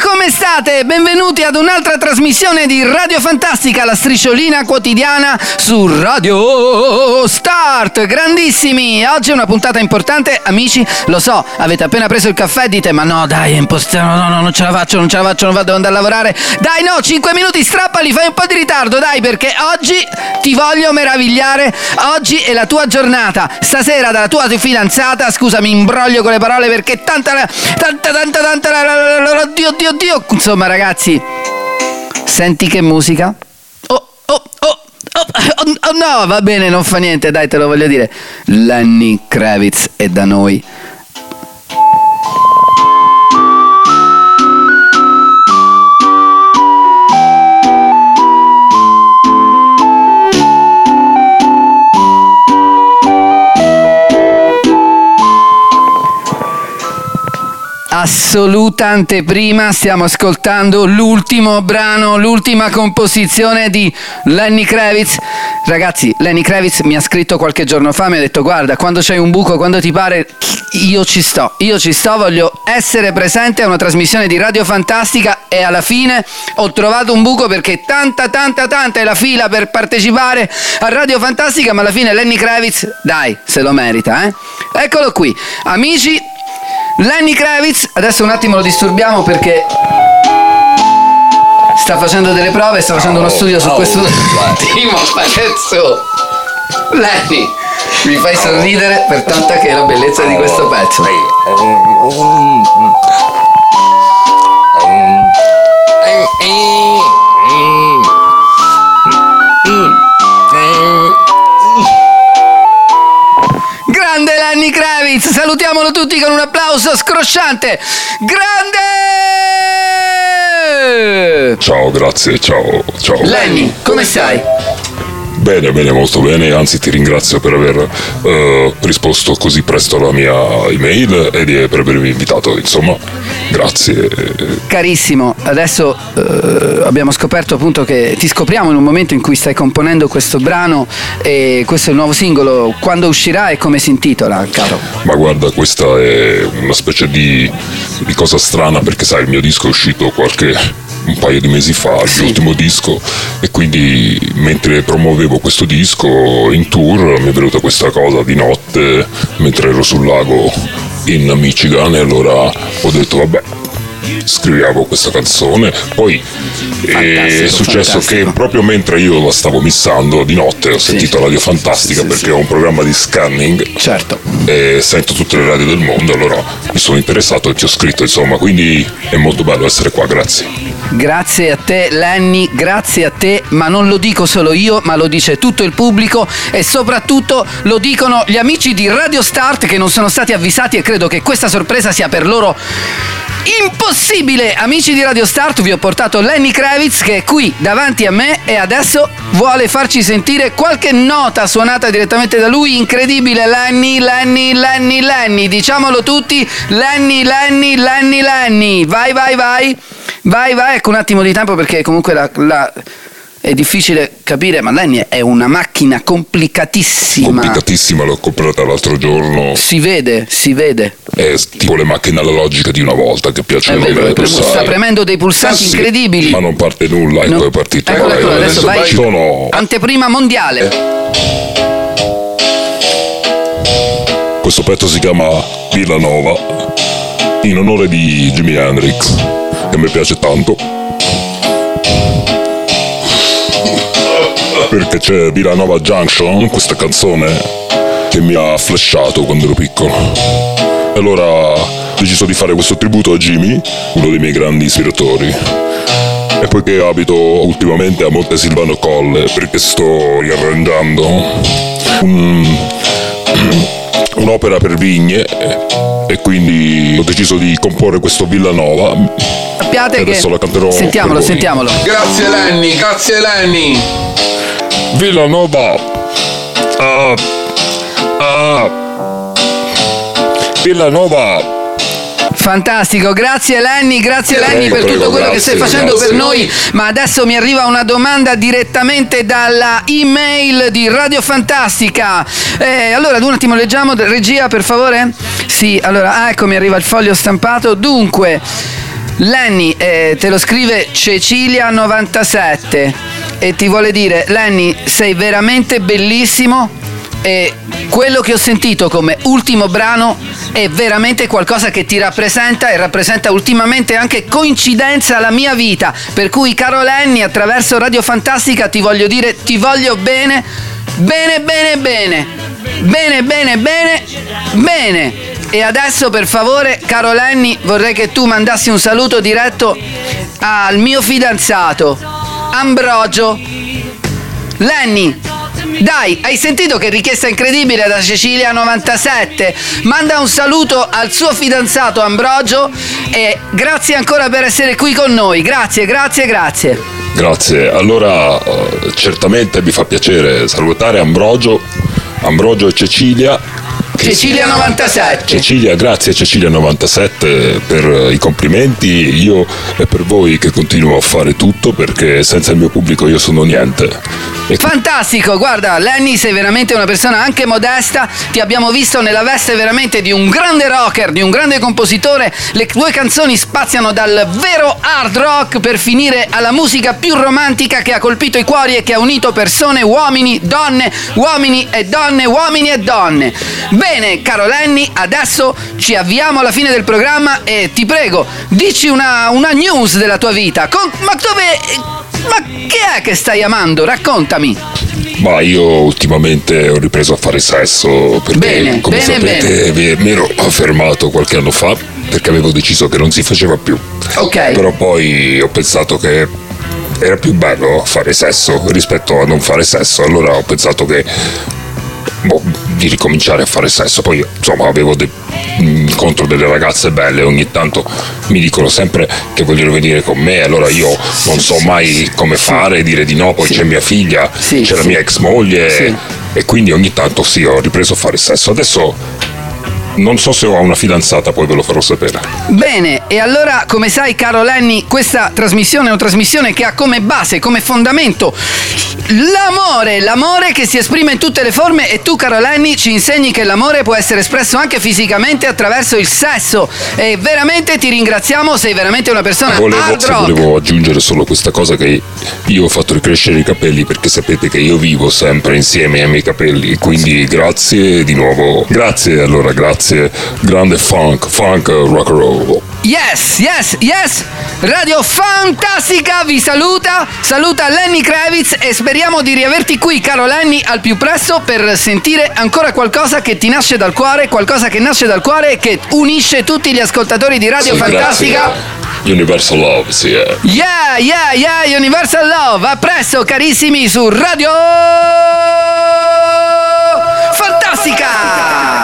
come state? Benvenuti ad un'altra trasmissione di Radio Fantastica, la strisciolina quotidiana su Radio Start. Grandissimi! Oggi è una puntata importante, amici. Lo so, avete appena preso il caffè dite: Ma no, dai, è impossibile. No, no, no, non ce la faccio, non ce la faccio, non vado, devo andare a lavorare. Dai, no, 5 minuti, strappali, fai un po' di ritardo, dai, perché oggi ti voglio meravigliare. Oggi è la tua giornata. Stasera dalla tua fidanzata, scusami, imbroglio con le parole perché tanta, tanta, tanta, tanta, oddio, oddio, oddio. Insomma, ragazzi, senti che musica? Oh, oh, oh. Oh, oh, oh, no, va bene, non fa niente, dai, te lo voglio dire. Lenny Kravitz è da noi. Assoluta anteprima stiamo ascoltando l'ultimo brano, l'ultima composizione di Lenny Kravitz. Ragazzi, Lenny Kravitz mi ha scritto qualche giorno fa, mi ha detto guarda, quando c'hai un buco, quando ti pare, io ci sto, io ci sto, voglio essere presente a una trasmissione di Radio Fantastica e alla fine ho trovato un buco perché tanta, tanta, tanta è la fila per partecipare a Radio Fantastica, ma alla fine Lenny Kravitz, dai, se lo merita, eh? Eccolo qui, amici Lenny Kravitz, adesso un attimo lo disturbiamo perché sta facendo delle prove, sta facendo uno studio su questo attimo, adesso Lenny, mi fai sorridere per tanta che è la bellezza di questo pezzo. Grande Lenny Kravitz, salutiamolo tutti con un applauso scrosciante. Grande! Ciao, grazie, ciao, ciao. Lenny, come stai? Bene, bene, molto bene, anzi ti ringrazio per aver eh, risposto così presto alla mia email e per avermi invitato, insomma, grazie. Carissimo, adesso eh, abbiamo scoperto appunto che ti scopriamo in un momento in cui stai componendo questo brano e questo è il nuovo singolo, quando uscirà e come si intitola, caro? Ma guarda, questa è una specie di, di cosa strana perché sai, il mio disco è uscito qualche un paio di mesi fa, Sì. mio ultimo disco, e quindi mentre promuovevo questo disco in tour mi è venuta questa cosa di notte mentre ero sul lago in Michigan e allora ho detto vabbè. Scriviamo questa canzone, poi è Fantastico, successo fantastico. che proprio mentre io la stavo missando di notte ho sentito Radio Fantastica sì, perché sì. ho un programma di scanning Certo. e sento tutte le radio del mondo, allora mi sono interessato e ti ho scritto, insomma, quindi è molto bello essere qua, grazie. Grazie a te Lenny, grazie a te, ma non lo dico solo io, ma lo dice tutto il pubblico e soprattutto lo dicono gli amici di Radio Start che non sono stati avvisati e credo che questa sorpresa sia per loro impossibile. Amici di Radio Start, vi ho portato Lenny Kravitz che è qui davanti a me e adesso vuole farci sentire qualche nota suonata direttamente da lui. Incredibile, Lenny, Lenny, Lenny, Lenny. Diciamolo tutti, Lenny, Lenny, Lenny, Lenny. Vai, vai, vai. Vai, vai, ecco un attimo di tempo perché comunque la, la- è difficile capire, ma Lenny è una macchina complicatissima. Complicatissima, l'ho comprata l'altro giorno, si vede, si vede. è tipo le macchine analogiche di una volta che Eh piacciono miei, tu sta premendo dei pulsanti Sì, incredibili. Ma non parte nulla, ecco No. è partito. Eccolo, eccolo, Eh, adesso vai. ci sono Anteprima mondiale. Questo pezzo si chiama Villanova in onore di Jimi Hendrix, che mi piace tanto. Perché c'è Villanova Junction, questa canzone, che mi ha flashato quando ero piccolo. E allora ho deciso di fare questo tributo a Jimmy, uno dei miei grandi ispiratori. E poiché abito ultimamente a Monte Silvano Colle, perché sto riarrangiando un, un'opera per vigne e quindi ho deciso di comporre questo Villanova. Sappiate E che. adesso la canterò Sentiamolo, sentiamolo. Grazie Lenny, grazie Lenny. Villanova. Ah, ah. Villanova. Fantastico, grazie Lenny, grazie Lenny Prego, per tutto quello che stai facendo per noi. Ma adesso mi arriva una domanda direttamente dalla email di Radio Fantastica. Eh, allora, un attimo leggiamo, regia per favore? Sì, allora, ah, ecco mi arriva il foglio stampato. Dunque. Lenny, eh, te lo scrive Cecilia97 e ti vuole dire, Lenny, sei veramente bellissimo e quello che ho sentito come ultimo brano è veramente qualcosa che ti rappresenta e rappresenta ultimamente anche coincidenza alla mia vita. Per cui, caro Lenny, attraverso Radio Fantastica ti voglio dire ti voglio bene, bene, bene, bene, bene, bene, bene, bene. E adesso per favore, caro Lenny, vorrei che tu mandassi un saluto diretto al mio fidanzato, Ambrogio. Lenny, dai, hai sentito che richiesta incredibile da Cecilia97? Manda un saluto al suo fidanzato Ambrogio e grazie ancora per essere qui con noi. Grazie, grazie, grazie. Grazie, allora eh, certamente mi fa piacere salutare Ambrogio, Ambrogio e Cecilia. Cecilia 97. Cecilia, grazie Cecilia 97 per i complimenti, io e per voi che continuo a fare tutto perché senza il mio pubblico io sono niente. Fantastico, guarda, Lenny sei veramente una persona anche modesta, ti abbiamo visto nella veste veramente di un grande rocker, di un grande compositore, le tue canzoni spaziano dal vero hard rock per finire alla musica più romantica che ha colpito i cuori e che ha unito persone, uomini, donne, uomini e donne, uomini e donne. Bene, caro Lenny, adesso ci avviamo alla fine del programma e ti prego, dici una, una news della tua vita. Con- ma dove... Ma che è che stai amando? Raccontami. Ma io ultimamente ho ripreso a fare sesso perché Bene, come bene, sapete mi- mi ero fermato qualche anno fa perché avevo deciso che non si faceva più. Ok. Però poi ho pensato che era più bello fare sesso rispetto a non fare sesso, allora ho pensato che boh, di ricominciare a fare sesso. Poi insomma avevo de- incontro delle ragazze belle, ogni tanto mi dicono sempre che vogliono venire con me, allora io non so mai come fare, dire di no, poi c'è mia figlia, c'è la mia ex moglie e quindi ogni tanto sì, ho ripreso a fare sesso. Adesso non so se ho una fidanzata, poi ve lo farò sapere. Bene, e allora, come sai, caro Lenny, questa trasmissione è una trasmissione che ha come base, come fondamento l'amore, l'amore che si esprime in tutte le forme e tu, caro Lenny, ci insegni che l'amore può essere espresso anche fisicamente attraverso il sesso. E veramente ti ringraziamo, sei veramente una persona Volevo, volevo aggiungere solo questa cosa che io ho fatto ricrescere i capelli perché sapete che io vivo sempre insieme ai miei capelli, quindi grazie di nuovo. Grazie allora, grazie. Grande funk, funk rock and roll. Yes, yes, yes! Radio Fantastica vi saluta, saluta Lenny Kravitz e speriamo di riaverti qui, caro Lenny, al più presto per sentire ancora qualcosa che ti nasce dal cuore, qualcosa che nasce dal cuore e che unisce tutti gli ascoltatori di Radio Sì, Fantastica. grazie. Universal Love, sì. eh. Yeah, yeah, yeah, Universal Love. A presto, carissimi, su Radio Fantastica!